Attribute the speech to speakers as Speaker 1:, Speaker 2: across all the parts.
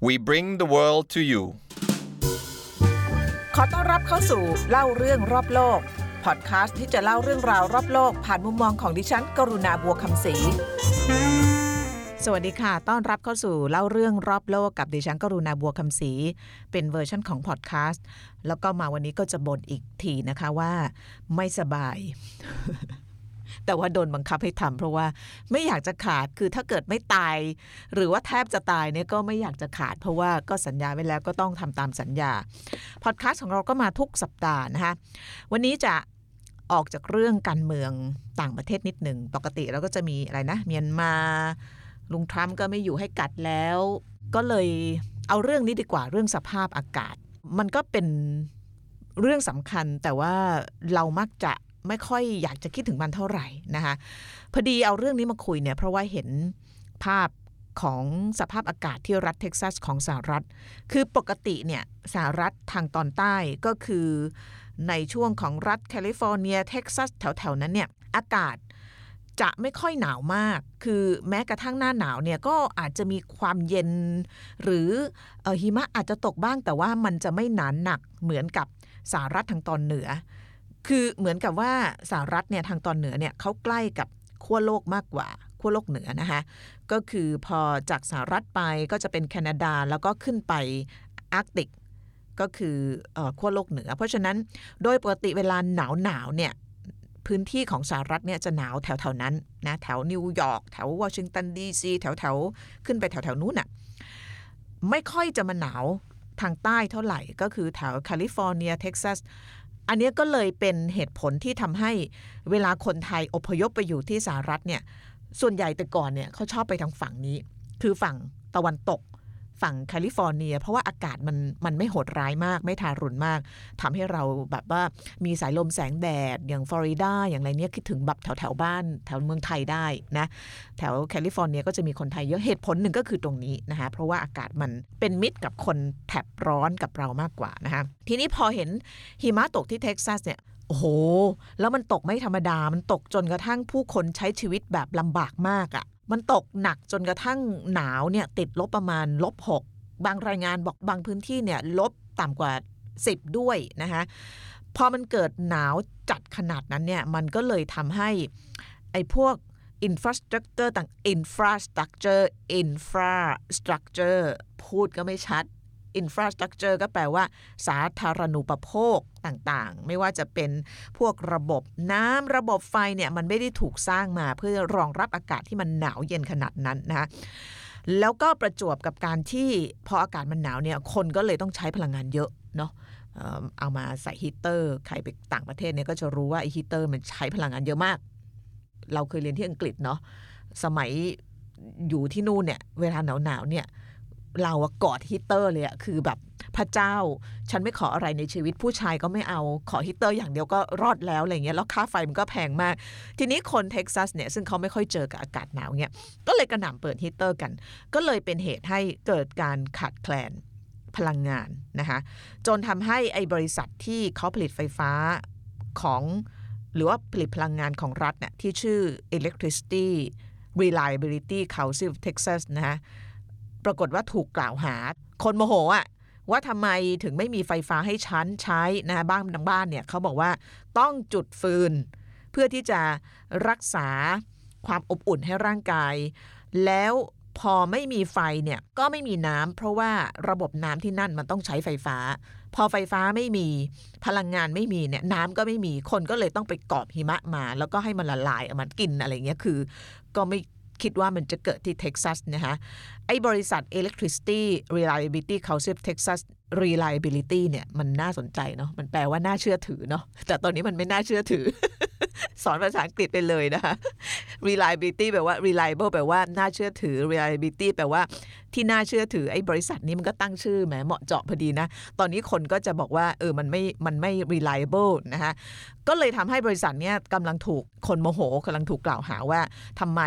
Speaker 1: We bring the world to you
Speaker 2: ขอต้อนรับเข้าสู่เล่าเรื่องรอบโลก พอดคาสต์ที่จะเล่าเรื่องราวรอบโลก ผ่านมุมมองของดิฉัน กรุณาบัวคำศรีสวัสดีค่ะ ต้อนรับเข้าสู่เล่าเรื่องรอบโลกกับดิฉันกรุณาบัวคำศรีเป็นเวอร์ชันของพอดแคสต์ แล้วก็มาวันนี้ก็จะบ่นอีกทีนะคะว่า ไม่สบาย แต่ว่าโดนบังคับให้ทำเพราะว่าไม่อยากจะขาดคือถ้าเกิดไม่ตาย หรือว่าแทบจะตายเนี่ยก็ไม่อยากจะขาด เพราะว่าก็สัญญาไว้แล้วก็ต้องทำตามสัญญาพอดแคสต์ของเราก็มาทุกสัปดาห์นะคะวันนี้จะออกจากเรื่องการเมืองต่างประเทศนิดหนึ่งปกติเราก็จะมีอะไรนะ เมียนมาลุงทรัมป์ก็ไม่อยู่ให้กัดแล้ว ก็เลยเอาเรื่องนี้ดีกว่าเรื่องสภาพอากาศ มันก็เป็นเรื่องสำคัญแต่ว่าเรามักจะ ไม่ค่อยอยากจะคิดถึงมันเท่าไหร่นะคะพอดีเอาเรื่องนี้มาคุยเนี่ยเพราะว่าเห็นภาพของสภาพอากาศที่รัฐเท็กซัสของสหรัฐ คือปกติเนี่ยสหรัฐทางตอนใต้ก็คือในช่วงของรัฐแคลิฟอร์เนียเท็กซัสแถวๆ นั้นเนี่ยอากาศจะไม่ค่อยหนาวมาก คือแม้กระทั่งหน้าหนาวเนี่ยก็อาจจะมีความเย็น หรือหิมะอาจจะตกบ้างแต่ว่ามันจะไม่หนาวหนักเหมือนกับสหรัฐทางตอนเหนือ คือเหมือนกับว่าสหรัฐเนี่ยทางตอนเหนือเนี่ยเขาใกล้กับขั้วโลกมากกว่าขั้วโลกเหนือนะคะก็คือพอจากสหรัฐไปก็จะเป็นแคนาดาแล้วก็ขึ้นไปอาร์กติกก็คือขั้วโลกเหนือ เพราะฉะนั้นโดยปกติเวลาหนาวหนาวเนี่ยพื้นที่ของสหรัฐเนี่ยจะหนาวแถวๆนั้นนะแถวนิวยอร์กแถววอชิงตันดีซีแถวแถวขึ้นไปแถวแถวนู้นอะ่ะไม่ค่อยจะมาหนาวทางใต้เท่าไหร่ก็คือแถวแคลิฟอร์เนียเท็กซัส อันนี้ก็เลยเป็นเหตุผลที่ทำให้เวลาคนไทยอพยพไปอยู่ที่สหรัฐเนี่ยส่วนใหญ่แต่ก่อนเนี่ยเขาชอบไปทางฝั่งนี้ คือฝั่งตะวันตก ฝั่งแคลิฟอร์เนีย เพราะว่าอากาศมันมันไม่โหดร้ายมาก ไม่ทารุณมากทำให้เราแบบว่ามีสายลมแสงแดด อย่างฟลอริดาอย่างไรเนี้ยคิดถึงแบบแถวแถวบ้าน แถวเมืองไทยได้นะ แถวแคลิฟอร์เนียก็จะมีคนไทยเยอะเหตุผลหนึ่งก็คือตรงนี้นะคะเพราะว่าอากาศมันเป็นมิตรกับคนแถบร้อนกับเรามากกว่านะคะทีนี้พอเห็นหิมะตกที่เท็กซัสเนี่ยโอ้โห แล้วมันตกไม่ธรรมดา มันตกจนกระทั่งผู้คนใช้ชีวิตแบบลำบากมากอะ่ะ มันตกหนักจนกระทั่งหนาวเนี่ยติดลบประมาณลบหกบางรายงานบอกบางพื้นที่เนี่ยลบต่ำกว่า 10 ด้วยนะคะพอมันเกิดหนาวจัดขนาดนั้นเนี่ยมันก็เลยทำให้ไอ้พวก infrastructure ต่าง infrastructure infrastructure พูดก็ไม่ชัด infrastructure ก็แปลว่า สาธารณูปโภคต่างๆ ไม่ว่าจะเป็นพวกระบบน้ำระบบไฟเนี่ยมันไม่ได้ถูกสร้างมาเพื่อรองรับอากาศที่มันหนาวเย็นขนาดนั้นนะคะแล้วก็ประจวบกับการที่พออากาศมันหนาวเนี่ยคนก็เลยต้องใช้พลังงานเยอะเนาะเอามาใส่ฮีเตอร์ ใครไปต่างประเทศเนี่ยก็จะรู้ว่าไอฮีเตอร์มันใช้พลังงานเยอะมาก เราเคยเรียนที่อังกฤษเนาะสมัยอยู่ที่นู่นเนี่ยเวลาหนาวหนาวเนี่ย เราอะกอดฮีเตอร์เลยอะคือแบบพระเจ้า ฉันไม่ขออะไรในชีวิตผู้ชายก็ไม่เอาขอฮีเตอร์อย่างเดียวก็รอดแล้วอะไรเงี้ยแล้วค่าไฟมันก็แพงมาก ทีนี้คนเท็กซัสเนี่ยซึ่งเขาไม่ค่อยเจอกับอากาศหนาวเนี่ยก็เลยกระหน่ำเปิดฮีเตอร์กัน ก็เลยเป็นเหตุให้เกิดการขาดแคลนพลังงานนะคะจนทำให้ไอ้บริษัทที่เขาผลิตไฟฟ้าของหรือว่าผลิตพลังงานของรัฐเนี่ยที่ชื่อ Electricity Reliability Council of Texas นะคะ ปรากฏว่าถูกกล่าวหา คนโมโหอะว่าทำไมถึงไม่มีไฟฟ้าให้ชั้นใช้นะบ้านบางบ้านเนี่ยเขาบอกว่าต้องจุดฟืน เพื่อที่จะรักษาความอบอุ่นให้ร่างกาย แล้วพอไม่มีไฟเนี่ยก็ไม่มีน้ำเพราะว่าระบบน้ำที่นั่นมันต้องใช้ไฟฟ้า พอไฟฟ้าไม่มีพลังงานไม่มีเนี่ยน้ำก็ไม่มีคนก็เลยต้องไปกอบหิมะมา แล้วก็ให้มันละลายเอามันกินอะไรเงี้ยคือ ก็ไม่ คิดว่ามันจะเกิดที่เท็กซัสนะคะไอ้บริษัท Electricity Reliability Council Texas Reliability เนี่ยมันน่าสนใจเนาะมันแปลว่าน่าเชื่อถือเนาะแต่ตอนนี้มันไม่น่าเชื่อถือ สอนภาษาอังกฤษไปเลยนะคะ reliability แปลว่า reliable แปลว่าน่าเชื่อถือ reliability แปลว่าที่น่าเชื่อถือไอ้บริษัทนี้มันก็ตั้งชื่อแหมเหมาะเจาะพอดีนะ ตอนนี้คนก็จะบอกว่าเออมันไม่มันไม่ reliable นะคะก็เลยทำให้บริษัทเนี้ยกำลังถูกคนโมโหกำลังถูกกล่าวหาว่าทำไม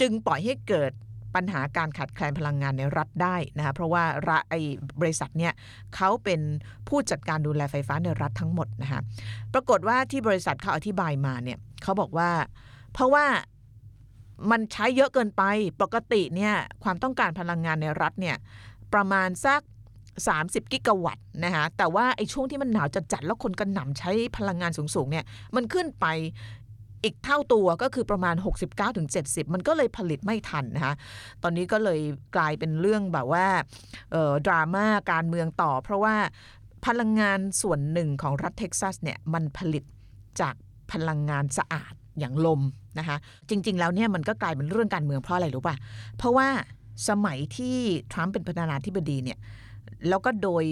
Speaker 2: จึงปล่อยให้เกิดปัญหาการขาดแคลนพลังงานในรัฐได้นะคะเพราะว่าระไอบริษัทเนี่ยเขาเป็นผู้จัดการดูแลไฟฟ้าในรัฐทั้งหมดนะคะปรากฏว่าที่บริษัทเขาอธิบายมาเนี่ยเขาบอกว่า เพราะว่ามันใช้เยอะเกินไปปกติเนี่ยความต้องการพลังงานในรัฐเนี่ยประมาณสัก 30 กิกะวัตต์นะคะแต่ว่าไอ้ช่วงที่มันหนาวจัดๆแล้วคนกันหน่ำใช้พลังงานสูงๆเนี่ยมันขึ้นไป อีกเท่าตัวก็คือประมาณ 69-70 มันก็เลยผลิตไม่ทันนะคะตอนนี้ก็เลยกลายเป็นเรื่องแบบว่าดราม่าการเมืองต่อ เพราะว่าพลังงานส่วนหนึ่งของรัฐเท็กซัสเนี่ยมันผลิตจากพลังงานสะอาดอย่างลมนะคะจริง ๆ แล้วเนี่ยมันก็กลายเป็นเรื่องการเมืองเพราะอะไรรู้ป่ะ เพราะว่าสมัยที่ทรัมป์เป็นประธานาธิบดีเนี่ยแล้วก็โดย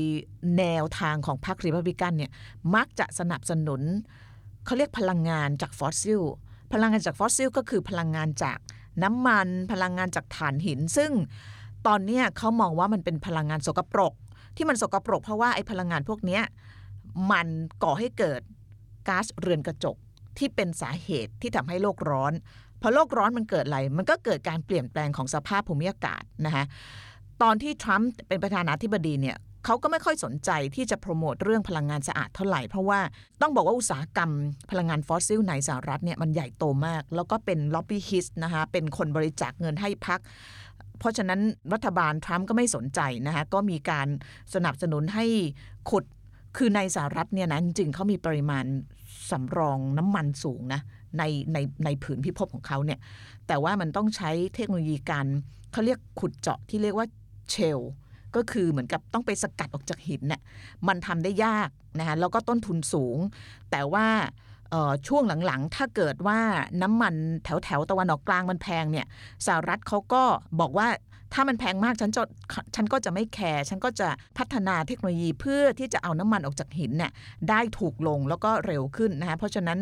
Speaker 2: แนวทางของพรรครีพับลิกันเนี่ยมักจะสนับสนุน เขาเรียกพลังงานจากฟอสซิล พลังงานจากฟอสซิลก็คือพลังงานจากน้ำมัน พลังงานจากถ่านหิน ซึ่งตอนนี้เขามองว่ามันเป็นพลังงานสกปรก ที่มันสกปรก เพราะว่าไอ้พลังงานพวกนี้มันก่อให้เกิดก๊าซเรือนกระจกที่เป็นสาเหตุที่ทำให้โลกร้อนพอโลกร้อนมันเกิดอะไร มันก็เกิดการเปลี่ยนแปลงของสภาพภูมิอากาศนะคะตอนที่ทรัมป์เป็นประธานาธิบดีเนี่ย เขาก็ไม่ค่อยสนใจที่จะโปรโมทเรื่องพลังงานสะอาดเท่าไหร่ เพราะว่าต้องบอกว่าอุตสาหกรรมพลังงานฟอสซิลในสหรัฐเนี่ยมันใหญ่โตมาก แล้วก็เป็น lobbyist นะคะเป็นคนบริจาคเงินให้พรรคเพราะฉะนั้นรัฐบาลทรัมป์ก็ไม่สนใจนะคะก็มีการสนับสนุนให้ขุดคือในสหรัฐเนี่ยนะจริงๆเขามีปริมาณสำรองน้ำมันสูงนะในในในผืนพิภพของเขาเนี่ยแต่ว่ามันต้องใช้เทคโนโลยีการเขาเรียกขุดเจาะที่เรียกว่า shale ก็คือเหมือนกับต้องไปสกัดออกจากหินเนี่ยมันทำได้ยากนะคะแล้วก็ต้นทุนสูง แต่ว่าช่วงหลังๆ ถ้าเกิดว่าน้ำมันแถวแถวตะวันออกกลางมันแพงเนี่ยสหรัฐเขาก็บอกว่าถ้ามันแพงมากฉันจะฉันก็จะไม่แคร์ฉันก็จะพัฒนาเทคโนโลยีเพื่อที่จะเอาน้ำมันออกจากหินเนี่ยได้ถูกลงแล้วก็เร็วขึ้นนะคะเพราะฉะนั้น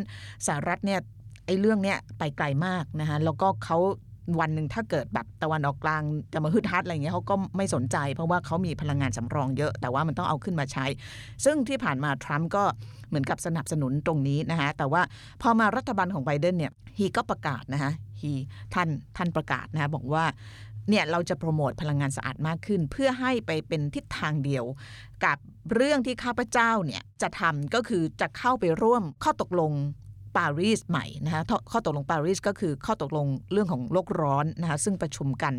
Speaker 2: สหรัฐเนี่ยไอ้เรื่องเนี้ยไปไกลมากนะคะแล้วก็เขา วันหนึ่งถ้าเกิดแบบตะวันออกกลางจะมาฮึดฮัดอะไรเงี้ยเขาก็ไม่สนใจ เพราะว่าเขามีพลังงานสำรองเยอะ แต่ว่ามันต้องเอาขึ้นมาใช้ ซึ่งที่ผ่านมาทรัมป์ก็เหมือนกับสนับสนุนตรงนี้นะคะแต่ว่าพอมารัฐบาลของไบเดนเนี่ยฮีก็ประกาศนะคะฮีท่านท่านประกาศนะคะบอกว่าเนี่ยเราจะโปรโมทพลังงานสะอาดมากขึ้น เพื่อให้ไปเป็นทิศทางเดียว กับเรื่องที่ข้าพเจ้าเนี่ยจะทำก็คือจะเข้าไปร่วมข้อตกลง ปารีสใหม่นะคะข้อตกลงปารีสก็คือข้อตกลงเรื่องของโลกร้อนนะคะซึ่งประชุมกัน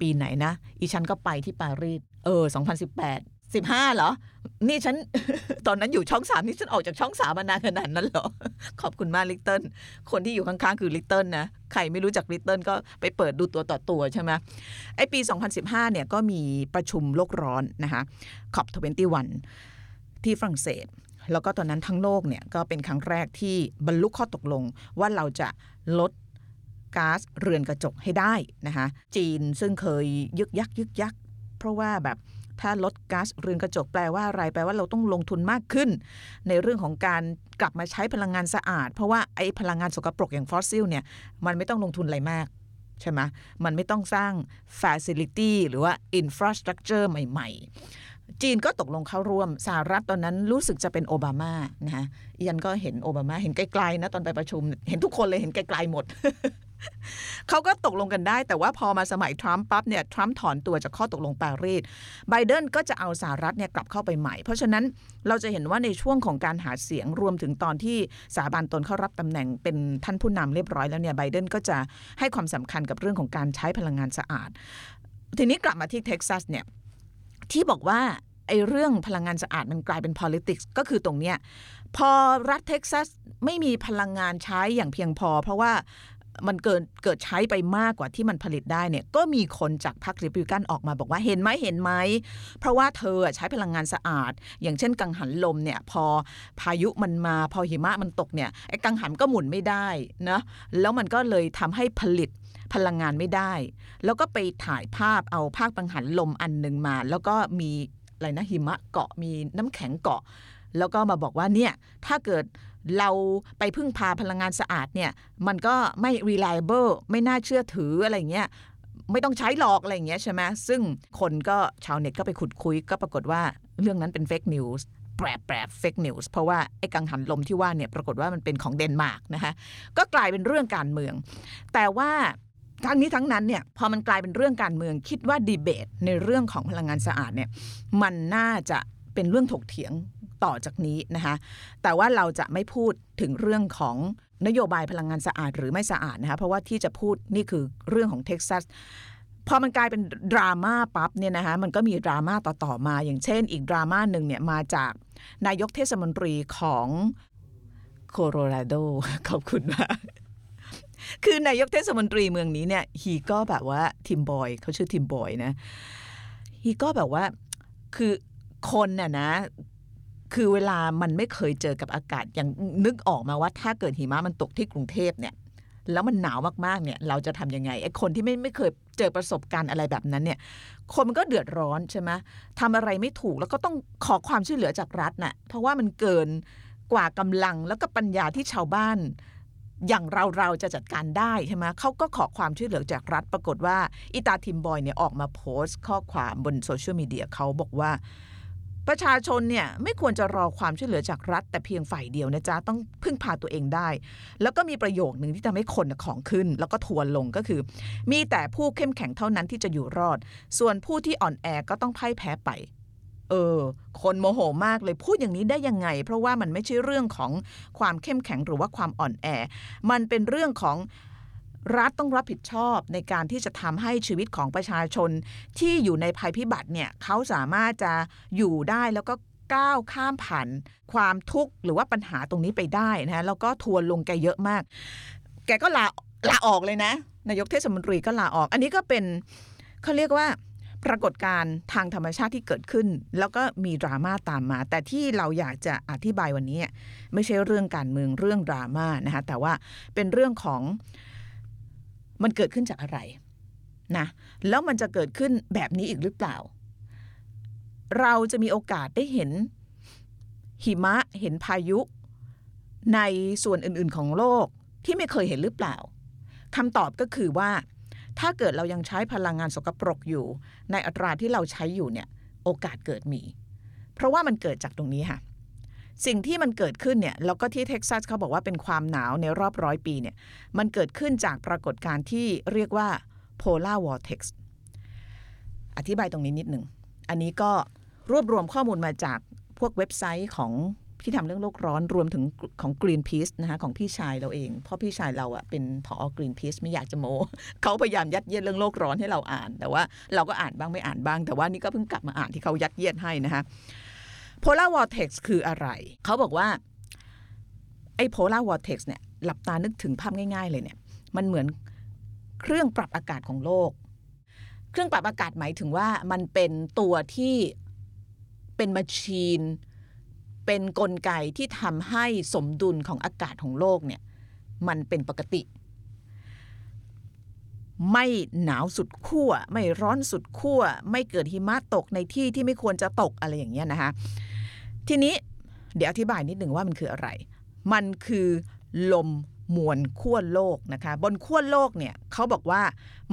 Speaker 2: ปีไหนนะ อีฉันก็ไปที่ปารีสเออ 2018 15เหรอ นี่ฉันตอนนั้นอยู่ช่องสามนี่ฉันออกจากช่องสามมานานขนาดนั้นเหรอ ขอบคุณมากลิตเติ้ลคนที่อยู่ข้างๆ คือลิตเติ้ลนะ ใครไม่รู้จักลิตเติ้ลก็ไปเปิดดูตัวต่อตัวใช่ไหมไอปี 2015 เนี่ยก็มีประชุมโลกร้อนนะคะคอป21ที่ฝรั่งเศส แล้วก็ตอนนั้นทั้งโลกเนี่ยก็เป็นครั้งแรกที่บรรลุข้อตกลงว่าเราจะลดก๊าซเรือนกระจกให้ได้นะคะจีนซึ่งเคยยึกยักยึกยัก เพราะว่าแบบถ้าลดก๊าซเรือนกระจกแปลว่าอะไรแปลว่าเราต้องลงทุนมากขึ้น ในเรื่องของการกลับมาใช้พลังงานสะอาด เพราะว่าไอ้พลังงานสกปรกอย่างฟอสซิลเนี่ยมันไม่ต้องลงทุนอะไรมากใช่ไหมมันไม่ต้องสร้าง facility หรือว่า infrastructure ใหม่ ๆ จีนก็ตกลงเข้าร่วมสหรัฐตอนนั้นรู้สึกจะเป็นโอบามานะคะยันก็เห็นโอบามา เห็นไกลๆนะตอนไปประชุม เห็นทุกคนเลยเห็นไกลๆหมด เขาก็ตกลงกันได้ แต่ว่าพอมาสมัยทรัมป์ปั๊บเนี่ยทรัมป์ถอนตัวจากข้อตกลงปารีสไบเดนก็จะเอาสหรัฐเนี่ยกลับเข้าไปใหม่ เพราะฉะนั้นเราจะเห็นว่าในช่วงของการหาเสียงรวมถึงตอนที่สาบานตนเข้ารับตำแหน่งเป็นท่านผู้นำเรียบร้อยแล้วเนี่ยไบเดนก็จะให้ความสำคัญกับเรื่องของการใช้พลังงานสะอาด ทีนี้กลับมาที่เท็กซัสเนี่ยที่บอกว่า ไอ้เรื่องพลังงานสะอาดมันกลายเป็น politics ก็คือตรงเนี้ยพอรัฐเท็กซัสไม่มีพลังงานใช้อย่างเพียงพอ เพราะว่ามันเกิดเกิดใช้ไปมากกว่าที่มันผลิตได้เนี่ยก็มีคนจากพรรคริพับลิกันออกมาบอกว่าเห็นไหมเห็นไหม เพราะว่าเธอใช้พลังงานสะอาด อย่างเช่น กังหันลมเนี่ยพอพายุมันมาพอหิมะมันตกเนี่ยไอ้กังหันก็หมุนไม่ได้นะแล้วมันก็เลยทำให้ผลิตพลังงานไม่ได้ แล้วก็ไปถ่ายภาพเอาภาพกังหันลมอันหนึ่งมา แล้วก็มี อะไรนะหิมะเกาะมีน้ำแข็งเกาะ แล้วก็มาบอกว่าเนี่ยถ้าเกิดเราไปพึ่งพาพลังงานสะอาดเนี่ยมันก็ไม่ reliable ไม่น่าเชื่อถืออะไรเงี้ยไม่ต้องใช้หรอกอะไรเงี้ยใช่ไหมซึ่งคนก็ชาวเน็ตก็ไปขุดคุ้ยก็ปรากฏว่าเรื่องนั้นเป็น fake news แปรแปร fake news เพราะว่าไอ้กังหันลมที่ว่าเนี่ยปรากฏว่ามันเป็นของเดนมาร์กนะคะก็กลายเป็นเรื่องการเมือง แต่ว่า ทั้งนี้ทั้งนั้นเนี่ยพอมันกลายเป็นเรื่องการเมืองคิดว่าดีเบต ในเรื่องของพลังงานสะอาดเนี่ยมันน่าจะเป็นเรื่องถกเถียงต่อจากนี้นะคะแต่ว่าเราจะไม่พูดถึงเรื่องของนโยบายพลังงานสะอาดหรือไม่สะอาดนะคะเพราะว่าที่จะพูดนี่คือเรื่องของเท็กซัสพอมันกลายเป็นดราม่าปั๊บเนี่ยนะคะมันก็มีดราม่าต่อ ๆ มา อย่างเช่น อีกดราม่าหนึ่งเนี่ยมาจากนายกเทศมนตรีของโคโลราโดขอบคุณมาก คือนายกเทศมนตรีเมืองนี้เนี่ยฮีก็แบบว่าทิมบอยเขาชื่อทิมบอยนะฮีก็แบบว่าคือคนน่ะนะ คือเวลามันไม่เคยเจอกับอากาศอย่างนึกออกมาว่า ถ้าเกิดหิมะมันตกที่กรุงเทพเนี่ย แล้วมันหนาวมากๆเนี่ยเราจะทำยังไงไอ้คนที่ไม่ไม่เคยเจอประสบการณ์อะไรแบบนั้นเนี่ย คนมันก็เดือดร้อนใช่ไหมทำอะไรไม่ถูกแล้วก็ต้องขอความช่วยเหลือจากรัฐน่ะเพราะว่ามันเกินกว่ากำลังแล้วก็ปัญญาที่ชาวบ้าน อย่างเราเราจะจัดการได้ใช่ไหมเขาก็ขอความช่วยเหลือจากรัฐ ปรากฏว่าอิตาทิมบอยเนี่ยออกมาโพสต์ข้อความบนโซเชียลมีเดียเขาบอกว่า ประชาชนเนี่ยไม่ควรจะรอความช่วยเหลือจากรัฐ แต่เพียงฝ่ายเดียวนะจ๊ะ ต้องพึ่งพาตัวเองได้ แล้วก็มีประโยคหนึ่งที่ทำให้คนของขึ้น แล้วก็ทวนลงก็คือ มีแต่ผู้เข้มแข็งเท่านั้นที่จะอยู่รอด ส่วนผู้ที่อ่อนแอก็ต้องพ่ายแพ้ไป เออ คนโมโหมากเลยพูดอย่างนี้ได้ยังไง เพราะว่ามันไม่ใช่เรื่องของความเข้มแข็งหรือว่าความอ่อนแอ มันเป็นเรื่องของรัฐต้องรับผิดชอบในการที่จะทำให้ชีวิตของประชาชน ที่อยู่ในภัยพิบัติเนี่ยเขาสามารถจะอยู่ได้แล้วก็ก้าวข้ามผ่านความทุกข์หรือว่าปัญหาตรงนี้ไปได้นะแล้วก็ทวนลงแกเยอะมาก แกก็ลาลาออกเลยนะ นายกเทศมนตรีก็ลาออก อันนี้ก็เป็นเขาเรียกว่า ปรากฏการณ์ทางธรรมชาติที่เกิดขึ้น แล้วก็มีดราม่าตามมา แต่ที่เราอยากจะอธิบายวันนี้ ไม่ใช่เรื่องการเมืองเรื่องดราม่านะคะแต่ว่าเป็นเรื่องของมันเกิดขึ้นจากอะไรนะแล้วมันจะเกิดขึ้นแบบนี้อีกหรือเปล่า เราจะมีโอกาสได้เห็นหิมะเห็นพายุในส่วนอื่นๆของโลกที่ไม่เคยเห็นหรือเปล่าคำตอบก็คือว่า ถ้าเกิดเรายังใช้พลังงานสกปรกอยู่ ในอัตราที่เราใช้อยู่เนี่ยโอกาสเกิดมี เพราะว่ามันเกิดจากตรงนี้ค่ะ สิ่งที่มันเกิดขึ้นเนี่ยแล้วก็ที่เท็กซัสเขาบอกว่าเป็นความหนาวในรอบร้อยปีเนี่ยมันเกิดขึ้นจากปรากฏการณ์ที่เรียกว่า polar vortex อธิบายตรงนี้นิดหนึ่ง อันนี้ก็รวบรวมข้อมูลมาจากพวกเว็บไซต์ของ ที่ทำเรื่องโลกร้อนรวมถึงของ Greenpeace นะคะของพี่ชายเราเอง เพราะพี่ชายเราอะเป็นผอ Greenpeace ไม่อยากจะโมเขาพยายามยัดเยียดเรื่องโลกร้อนให้เราอ่าน แต่ว่าเราก็อ่านบ้างไม่อ่านบ้าง แต่ว่านี่ก็เพิ่งกลับมาอ่านที่เขายัดเยียดให้นะคะ polar vortex คืออะไร เขาบอกว่าไอ้ polar vortex เนี่ยหลับตานึกถึงภาพง่ายๆเลยเนี่ย มันเหมือนเครื่องปรับอากาศของโลก เครื่องปรับอากาศหมายถึงว่ามันเป็นตัวที่เป็นมาชีน เป็นนกลไกที่ทำให้สมดุลของอากาศของโลกเนี่ยมันเป็นปกติ ไม่หนาวสุดขั้วไม่ร้อนสุดขั้วไม่เกิดหิมะตกในที่ที่ไม่ควรจะตกอะไรอย่างเงี้ยนะคะทีนี้เดี๋ยวอธิบายนิดหนึ่งว่ามันคืออะไร มันคือลมมวลขั้วโลกนะคะ บนขั้วโลกเนี่ยเขาบอกว่า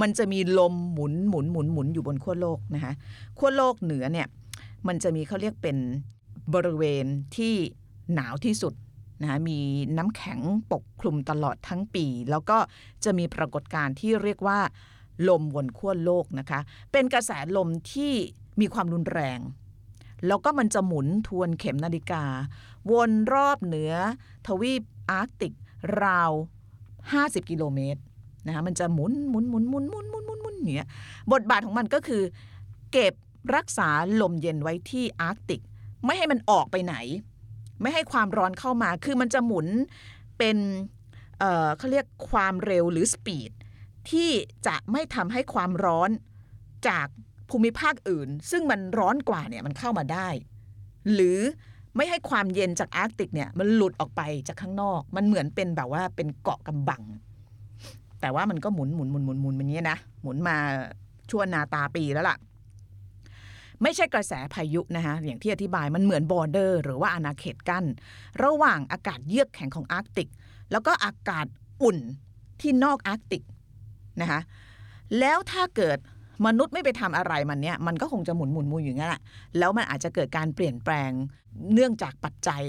Speaker 2: มันจะมีลมหมุนหมุนหมุนหมุนอยู่บนขั้วโลกนะคะขั้วโลกเหนือเนี่ยมันจะมีเขาเรียกเป็น บริเวณที่หนาวที่สุดนะคะมีน้ำแข็งปกคลุมตลอดทั้งปี แล้วก็จะมีปรากฏการณ์ที่เรียกว่า ลมบนขั้วโลกนะคะ เป็นกระแสลมที่มีความรุนแรง แล้วก็มันจะหมุนทวนเข็มนาฬิกา วนรอบเหนือ ทวีปอาร์กติก ราว 50 กิโลเมตรนะคะมันจะหมุนหมุนหมุนหมุนหมุนหมุนหมุนหมุนเนี่ยบทบาทของมันก็คือ เก็บรักษาลมเย็นไว้ที่อาร์กติก ไม่ให้มันออกไปไหน ไม่ให้ความร้อนเข้ามา คือมันจะหมุนเป็นเอ่อเขาเรียกความเร็วหรือ speed ที่จะไม่ทำให้ความร้อนจากภูมิภาคอื่น ซึ่งมันร้อนกว่าเนี่ยมันเข้ามาได้ หรือไม่ให้ความเย็นจากอาร์กติกเนี่ยมันหลุดออกไปจากข้างนอก มันเหมือนเป็นแบบว่าเป็นเกาะกำบัง แต่ว่ามันก็หมุนหมุนหมุนหมุนหมุนแบบนี้นะหมุนมาชั่วนาตาปีแล้วล่ะ ไม่ใช่กระแสพายุนะคะอย่างที่อธิบายมันเหมือน border หรือว่าอาณาเขตกั้น ระหว่างอากาศเยือกแข็งของอาร์กติก แล้วก็อากาศอุ่นที่นอกอาร์กติกนะคะแล้วถ้าเกิดมนุษย์ไม่ไปทำอะไรมันเนี่ยมันก็คงจะหมุนหมุนมุนอยู่งนั้นแหละแล้วมันอาจจะเกิดการเปลี่ยนแปลงเนื่องจากปัจจัย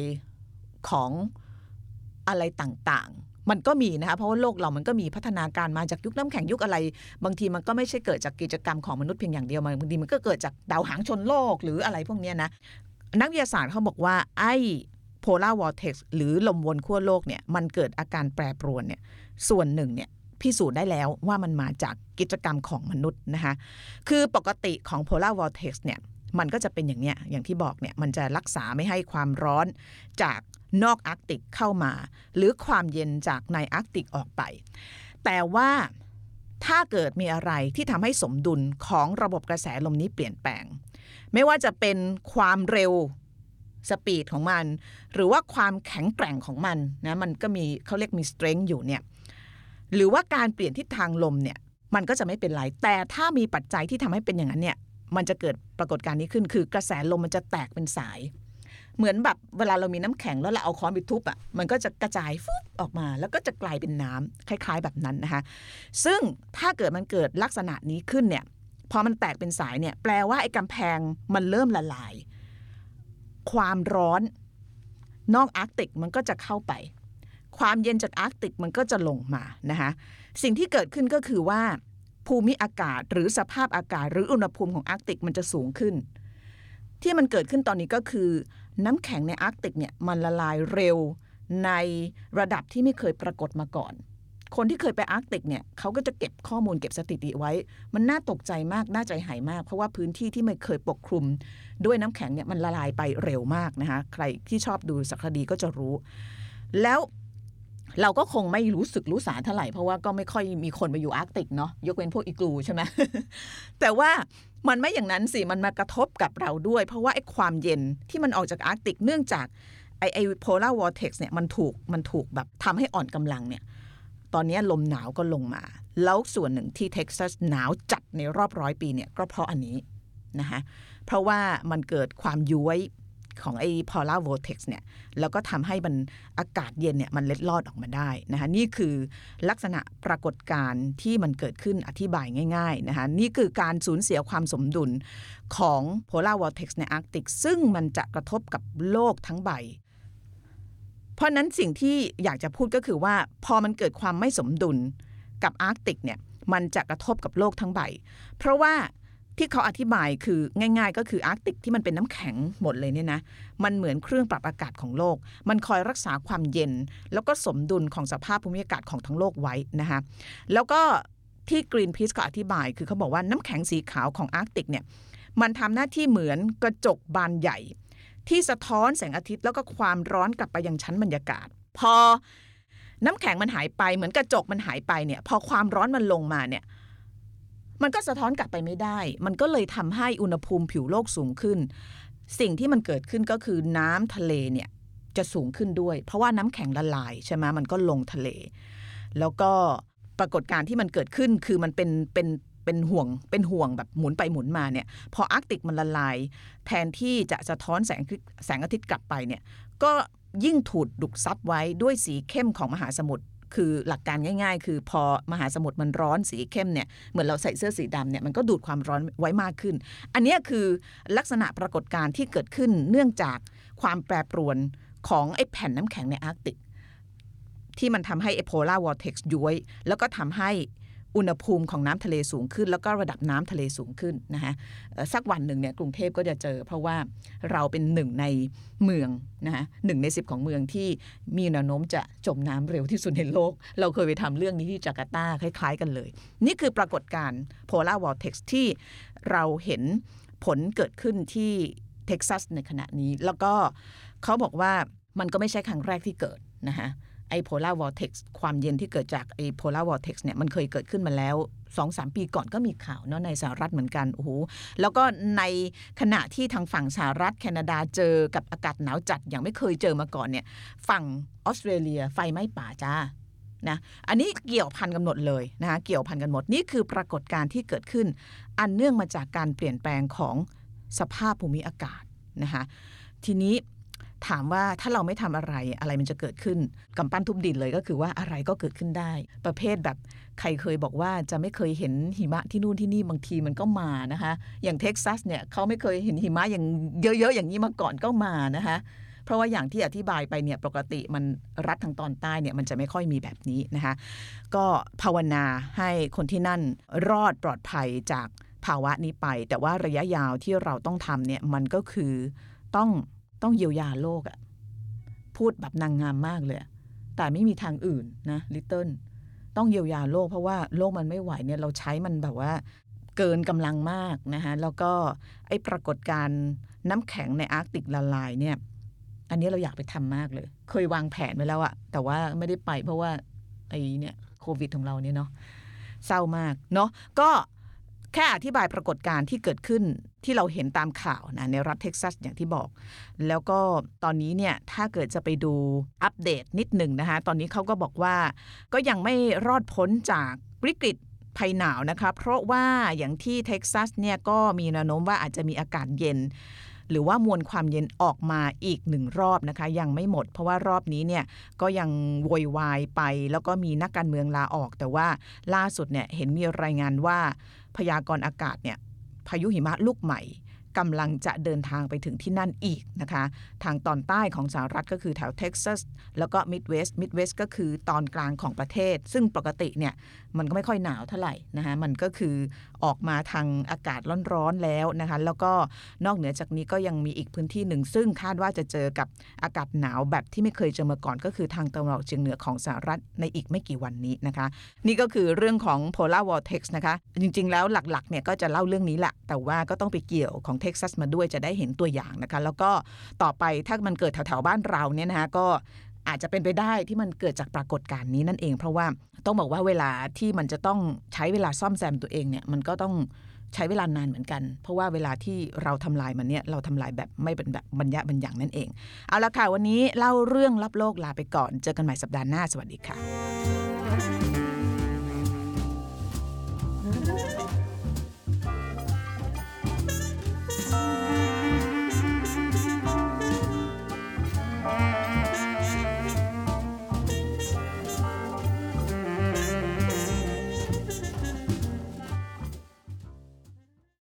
Speaker 2: ของอะไรต่าง มันก็มีนะคะเพราะว่าโลกเรามันก็มีพัฒนาการมาจากยุคน้ำแข็งยุคอะไร บางทีมันก็ไม่ใช่เกิดจากกิจกรรมของมนุษย์เพียงอย่างเดียวบางทีมันก็เกิดจากดาวหางชนโลกหรืออะไรพวกนี้นะนักวิทยาศาสตร์เขาบอกว่าไอ้ polar vortex หรือลมวนขั้วโลกเนี่ยมันเกิดอาการแปรปรวนเนี่ยส่วนหนึ่งเนี่ยพิสูจน์ได้แล้วว่ามันมาจากกิจกรรมของมนุษย์นะคะคือปกติของ polar vortex เนี่ยมันก็จะเป็นอย่างเนี้ยอย่างที่บอกเนี่ยมันจะรักษาไม่ให้ความร้อนจาก นอกอาร์กติกเข้ามา หรือความเย็นจากในอาร์กติกออกไป แต่ว่าถ้าเกิดมีอะไรที่ทำให้สมดุลของระบบกระแสลมนี้เปลี่ยนแปลง ไม่ว่าจะเป็นความเร็วสปีดของมัน หรือว่าความแข็งแกร่งของมันนะมันก็มีเขาเรียกมี strength อยู่เนี่ยหรือว่าการเปลี่ยนทิศทางลมเนี่ยมันก็จะไม่เป็นไร แต่ถ้ามีปัจจัยที่ทำให้เป็นอย่างนั้นเนี่ยมันจะเกิดปรากฏการณ์นี้ขึ้น คือกระแสลมมันจะแตกเป็นสาย เหมือนแบบเวลาเรามีน้ำแข็งแล้วเราเอาค้อนไปทุบอะ่ะมันก็จะกระจายฟุบออกมา แล้วก็จะกลายเป็นน้ำคล้าย ๆ แบบนั้นนะคะ ซึ่งถ้าเกิดมันเกิดลักษณะนี้ขึ้นเนี่ยพอมันแตกเป็นสายเนี่ยแปลว่าไอ้กำแพงมันเริ่มละลาย ความร้อนนอกอาร์กติกมันก็จะเข้าไป ความเย็นจากอาร์กติกมันก็จะลงมานะคะสิ่งที่เกิดขึ้นก็คือว่า ภูมิอากาศหรือสภาพอากาศหรืออุณหภูมิของอาร์กติกมันจะสูงขึ้น ที่มันเกิดขึ้นตอนนี้ก็คือ น้ำแข็งในอาร์กติกเนี่ยมันละลายเร็วในระดับที่ไม่เคยปรากฏมาก่อน คนที่เคยไปอาร์กติกเนี่ยเขาก็จะเก็บข้อมูลเก็บสถิติไว้ มันน่าตกใจมาก น่าใจหายมาก เพราะว่าพื้นที่ที่ไม่เคยปกคลุม ด้วยน้ำแข็งเนี่ยมันละลายไปเร็วมากนะคะใครที่ชอบดูสารคดีก็จะรู้ แล้วเราก็คงไม่รู้สึกรู้สาเท่าไหร่เพราะว่าก็ไม่ค่อยมีคนไปอยู่อาร์กติกเนาะยกเว้นพวกอิกลูใช่ไหมแต่ว่า มันไม่อย่างนั้นสิมันมากระทบกับเราด้วย เพราะว่าไอ้ความเย็นที่มันออกจากอาร์กติกเนื่องจากไอ้ไอ้ polar vortex เนี่ยมันถูกมันถูกแบบทำให้อ่อนกำลังเนี่ยตอนนี้ลมหนาวก็ลงมา แล้วส่วนหนึ่งที่เท็กซัสหนาวจัดในรอบร้อยปีเนี่ยก็เพราะอันนี้นะคะเพราะว่ามันเกิดความย้วย ของไอ้ polar vortex เนี่ยแล้วก็ทำให้มันอากาศเย็นเนี่ยมันเล็ดลอดออกมาได้นะคะนี่คือลักษณะปรากฏการณ์ที่มันเกิดขึ้นอธิบายง่ายๆนะคะนี่คือการสูญเสียความสมดุลของ polar vortex ในอาร์กติก ซึ่งมันจะกระทบกับโลกทั้งใบ เพราะนั้นสิ่งที่อยากจะพูดก็คือว่าพอมันเกิดความไม่สมดุลกับอาร์กติกเนี่ยมันจะกระทบกับโลกทั้งใบ เพราะว่า ที่เขาอธิบายคือง่าย ๆ ก็คืออาร์กติกที่มันเป็นน้ำแข็งหมดเลยเนี่ยนะมันเหมือนเครื่องปรับอากาศของโลก มันคอยรักษาความเย็น แล้วก็สมดุลของสภาพภูมิอากาศของทั้งโลกไว้นะคะแล้วก็ที่ Greenpeace เขาอธิบายคือเขาบอกว่าน้ำแข็งสีขาวของอาร์กติกเนี่ยมันทำหน้าที่เหมือนกระจกบานใหญ่ ที่สะท้อนแสงอาทิตย์แล้วก็ความร้อนกลับไปยังชั้นบรรยากาศ พอน้ำแข็งมันหายไปเหมือนกระจกมันหายไปเนี่ยพอความร้อนมันลงมาเนี่ย มันก็สะท้อนกลับไปไม่ได้ มันก็เลยทำให้อุณหภูมิผิวโลกสูงขึ้น สิ่งที่มันเกิดขึ้นก็คือน้ำทะเลเนี่ยจะสูงขึ้นด้วย เพราะว่าน้ำแข็งละลายใช่ไหมมันก็ลงทะเล แล้วก็ปรากฏการณ์ที่มันเกิดขึ้นคือมันเป็นเป็นเป็นห่วงเป็นห่วงแบบหมุนไปหมุนมาเนี่ยพออาร์กติกมันละลาย แทนที่จะสะท้อนแสงแสงอาทิตย์กลับไปเนี่ยก็ยิ่งถูดดุกซับไว้ด้วยสีเข้มของมหาสมุทร คือหลักการง่าย ๆ คือพอมหาสมุทรมันร้อนสีเข้มเนี่ยเหมือนเราใส่เสื้อสีดำเนี่ยมันก็ดูดความร้อนไว้มากขึ้น อันนี้คือลักษณะปรากฏการณ์ที่เกิดขึ้นเนื่องจากความแปรปรวนของไอ้แผ่นน้ำแข็งในอาร์กติก ที่มันทำให้เอโพลาร์วอร์เท็กซ์ย้วย แล้วก็ทำให้ อุณหภูมิของน้ำทะเลสูงขึ้น แล้วก็ระดับน้ำทะเลสูงขึ้นนะคะสักวันหนึ่งเนี่ยกรุงเทพก็จะเจอ เพราะว่าเราเป็นหนึ่งในเมืองนะคะหนึ่งในสิบของเมืองที่มีแนวโน้มจะจมน้ำเร็วที่สุดในโลก เราเคยไปทำเรื่องนี้ที่จาการ์ตาคล้ายๆกันเลย นี่คือปรากฏการณ์ polar vortex ที่เราเห็นผลเกิดขึ้นที่เท็กซัสในขณะนี้ แล้วก็เขาบอกว่ามันก็ไม่ใช่ครั้งแรกที่เกิดนะคะ ไอ้ polar vortex ความเย็นที่เกิดจากไอ้ polar vortex เนี่ยมันเคยเกิดขึ้นมาแล้ว2อสปีก่อนก็มีข่าวเนาะในสหรัฐเหมือนกันโอ้โหแล้วก็ในขณะที่ทางฝั่งสหรัฐ แคนาดาเจอกับอากาศหนาวจัดอย่างไม่เคยเจอมาก่อนเนี่ยฝั่งออสเตรเลียไฟไหม้ป่าจ้านะอันนี้เกี่ยวพันกันหมดเลยนะคะเกี่ยวพันกันหมดนี่คือปรากฏการณ์ที่เกิดขึ้น อันเนื่องมาจากการเปลี่ยนแปลงของสภาพภูมิอากาศนะคะทีนี้ ถามว่าถ้าเราไม่ทำอะไรอะไรมันจะเกิดขึ้นกำปั้นทุบดินเลยก็คือว่าอะไรก็เกิดขึ้นได้ ประเภทแบบใครเคยบอกว่าจะไม่เคยเห็นหิมะที่นู่นที่นี่บางทีมันก็มานะคะ อย่างเท็กซัสเนี่ยเขาไม่เคยเห็นหิมะอย่างเยอะๆอย่างนี้มาก่อนก็มานะคะเพราะว่าอย่างที่อธิบายไปเนี่ยปกติมันรัฐทางตอนใต้เนี่ยมันจะไม่ค่อยมีแบบนี้นะคะ ก็ภาวนาให้คนที่นั่นรอดปลอดภัยจากภาวะนี้ไป แต่ว่าระยะยาวที่เราต้องทำเนี่ยมันก็คือต้อง ต้องเยียวยาโลกอะพูดแบบนางงามมากเลยแต่ไม่มีทางอื่นนะลิตเติ้ลต้องเยียวยาโลกเพราะว่าโลกมันไม่ไหวเนี่ยเราใช้มันแบบว่าเกินกำลังมากนะคะแล้วก็ไอ้ปรากฏการณ์น้ำแข็งในอาร์กติกละลายเนี่ย อันนี้เราอยากไปทำมากเลย เคยวางแผนไว้แล้วอะแต่ว่าไม่ได้ไปเพราะว่าไอ้เนี่ยโควิดของเราเนี่ยเนาะเศร้ามากเนาะก็แค่อธิบายปรากฏการณ์ที่เกิดขึ้น ที่เราเห็นตามข่าวนะในรัฐเท็กซัสอย่างที่บอก แล้วก็ตอนนี้เนี่ยถ้าเกิดจะไปดูอัปเดตนิดหนึ่งนะคะตอนนี้เขาก็บอกว่าก็ยังไม่รอดพ้นจากวิกฤตภัยหนาวนะคะเพราะว่าอย่างที่เท็กซัสเนี่ยก็มีแนวโน้มว่าอาจจะมีอากาศเย็น หรือว่ามวลความเย็นออกมาอีกหนึ่งรอบนะคะ ยังไม่หมด เพราะว่ารอบนี้เนี่ยก็ยังโวยวายไป แล้วก็มีนักการเมืองลาออก แต่ว่าล่าสุดเนี่ยเห็นมีรายงานว่าพยากรณ์อากาศเนี่ย พายุหิมะลูกใหม่กำลังจะเดินทางไปถึงที่นั่นอีกนะคะ ทางตอนใต้ของสหรัฐก็คือแถวเท็กซัส แล้วก็มิดเวสต์มิดเวสต์ก็คือตอนกลางของประเทศ ซึ่งปกติเนี่ย มันก็ไม่ค่อยหนาวเท่าไหร่นะคะมันก็คือออกมาทางอากาศร้อนๆแล้วนะคะแล้วก็นอกเหนือจากนี้ก็ยังมีอีกพื้นที่หนึ่ง ซึ่งคาดว่าจะเจอกับอากาศหนาวแบบที่ไม่เคยเจอมาก่อนก็คือทางตะวันออกเฉียงเหนือของสหรัฐในอีกไม่กี่วันนี้นะคะ นี่ก็คือเรื่องของ polar vortex นะคะจริงๆ แล้วหลักๆเนี่ยก็จะเล่าเรื่องนี้แหละแต่ว่าก็ต้องไปเกี่ยวของเท็กซัสมาด้วยจะได้เห็นตัวอย่างนะคะแล้วก็ต่อไปถ้ามันเกิดแถวๆบ้านเราเนี่ยนะคะก็ อาจจะเป็นไปได้ที่มันเกิดจากปรากฏการณ์นี้นั่นเอง เพราะว่าต้องบอกว่าเวลาที่มันจะต้องใช้เวลาซ่อมแซมตัวเองเนี่ยมันก็ต้องใช้เวลานานเหมือนกัน เพราะว่าเวลาที่เราทำลายมันเนี่ยเราทำลายแบบไม่เป็นแบบบรรยะบรรยังนั่นเอง เอาละค่ะวันนี้เล่าเรื่องลับโลกลาไปก่อน เจอกันใหม่สัปดาห์หน้าสวัสดีค่ะ